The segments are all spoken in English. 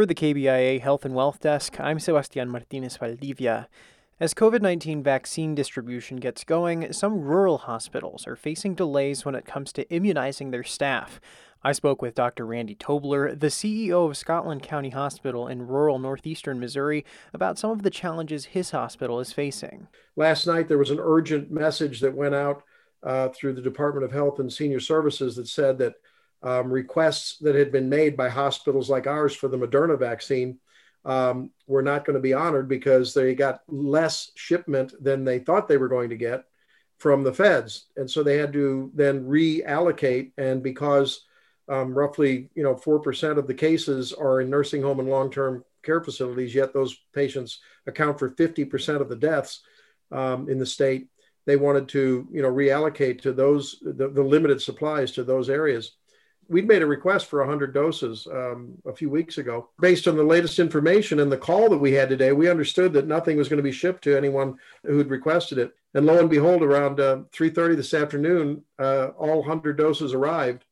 For the KBIA Health and Wealth Desk, I'm Sebastian Martinez Valdivia. As COVID 19 vaccine distribution gets going, some rural hospitals are facing delays when it comes to immunizing their staff. I spoke with Dr. Randy Tobler, the CEO of Scotland County Hospital in rural northeastern Missouri, about some of the challenges his hospital is facing. Last night, there was an urgent message that went out uh, through the Department of Health and Senior Services that said that um, requests that had been made by hospitals like ours for the Moderna vaccine um, were not going to be honored because they got less shipment than they thought they were going to get from the feds. And so they had to then reallocate. And because um, roughly, you know, 4% of the cases are in nursing home and long-term care facilities, yet those patients account for 50% of the deaths um, in the state. They wanted to, you know, reallocate to those, the, the limited supplies to those areas we'd made a request for 100 doses um, a few weeks ago. Based on the latest information and the call that we had today, we understood that nothing was going to be shipped to anyone who'd requested it. And lo and behold, around uh, 3:30 this afternoon, uh, all 100 doses arrived.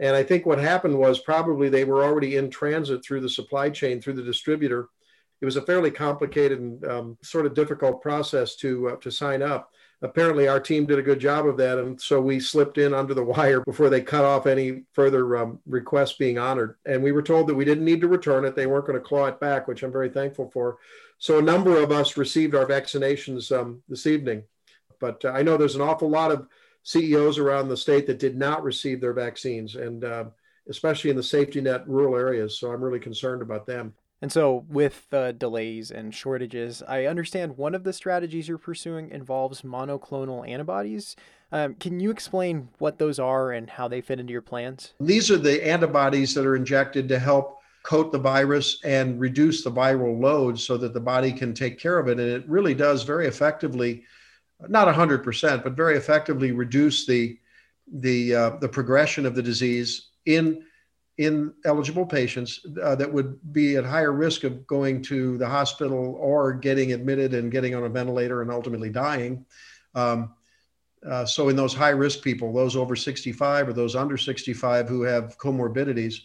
And I think what happened was probably they were already in transit through the supply chain, through the distributor. It was a fairly complicated and um, sort of difficult process to uh, to sign up. Apparently our team did a good job of that and so we slipped in under the wire before they cut off any further um, requests being honored. And we were told that we didn't need to return it. They weren't going to claw it back which i'm very thankful for. So a number of us received our vaccinations um, this evening. But uh, i know there's an awful lot of ceos around the state that did not receive their vaccines and uh, especially in the safety net rural areas so i'm really concerned about them and so, with uh, delays and shortages, I understand one of the strategies you're pursuing involves monoclonal antibodies. Um, can you explain what those are and how they fit into your plans? These are the antibodies that are injected to help coat the virus and reduce the viral load so that the body can take care of it. And it really does very effectively, not 100%, but very effectively reduce the, the, uh, the progression of the disease in in eligible patients uh, that would be at higher risk of going to the hospital or getting admitted and getting on a ventilator and ultimately dying. Um, uh, so, in those high risk people, those over 65 or those under 65 who have comorbidities,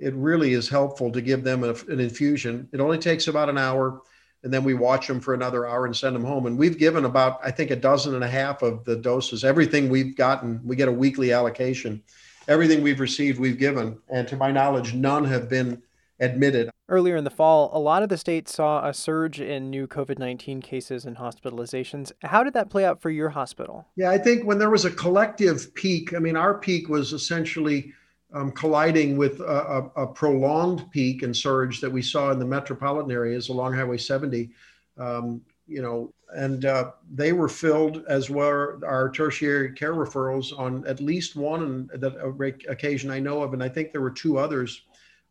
it really is helpful to give them a, an infusion. It only takes about an hour, and then we watch them for another hour and send them home. And we've given about, I think, a dozen and a half of the doses. Everything we've gotten, we get a weekly allocation everything we've received, we've given. And to my knowledge, none have been admitted. Earlier in the fall, a lot of the states saw a surge in new COVID 19 cases and hospitalizations. How did that play out for your hospital? Yeah, I think when there was a collective peak, I mean, our peak was essentially um, colliding with a, a, a, prolonged peak and surge that we saw in the metropolitan areas along Highway 70. Um, you know, and uh, they were filled as were our tertiary care referrals on at least one that occasion I know of, and I think there were two others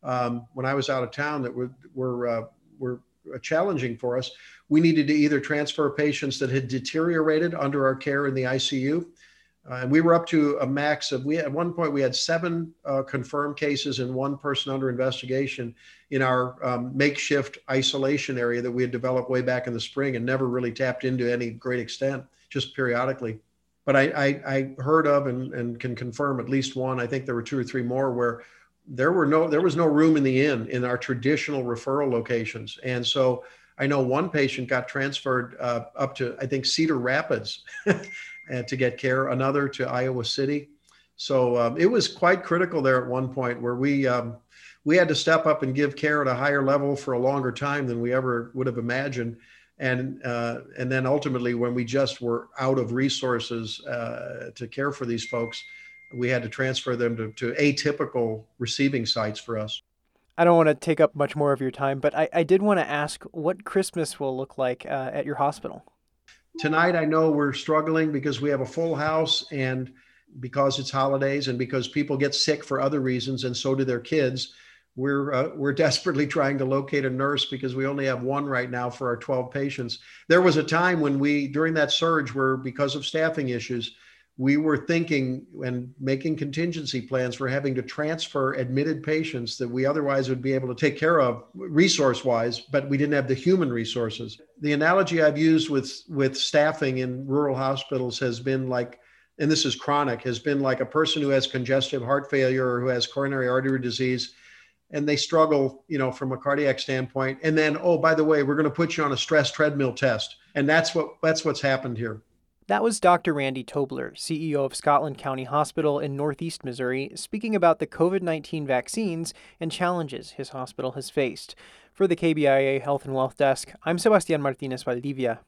um, when I was out of town that were were uh, were challenging for us. We needed to either transfer patients that had deteriorated under our care in the ICU uh, and we were up to a max of we at one point we had seven uh, confirmed cases and one person under investigation in our um, makeshift isolation area that we had developed way back in the spring and never really tapped into any great extent, just periodically. But I, I, I heard of and, and can confirm at least one. I think there were two or three more where there were no there was no room in the inn in our traditional referral locations, and so I know one patient got transferred uh, up to I think Cedar Rapids. to get care, another to Iowa City. So um, it was quite critical there at one point where we um, we had to step up and give care at a higher level for a longer time than we ever would have imagined. And uh, and then ultimately, when we just were out of resources uh, to care for these folks, we had to transfer them to, to atypical receiving sites for us. I don't want to take up much more of your time, but I, I did want to ask what Christmas will look like uh, at your hospital. Tonight, I know we're struggling because we have a full house and because it's holidays and because people get sick for other reasons and so do their kids. We're, uh, we're desperately trying to locate a nurse because we only have one right now for our 12 patients. There was a time when we, during that surge, where because of staffing issues, we were thinking and making contingency plans for having to transfer admitted patients that we otherwise would be able to take care of resource wise but we didn't have the human resources the analogy i've used with with staffing in rural hospitals has been like and this is chronic has been like a person who has congestive heart failure or who has coronary artery disease and they struggle, you know, from a cardiac standpoint. And then, oh, by the way, we're going to put you on a stress treadmill test, and that's what that's what's happened here. That was Dr. Randy Tobler, CEO of Scotland County Hospital in Northeast Missouri, speaking about the COVID 19 vaccines and challenges his hospital has faced. For the KBIA Health and Wealth Desk, I'm Sebastian Martinez Valdivia.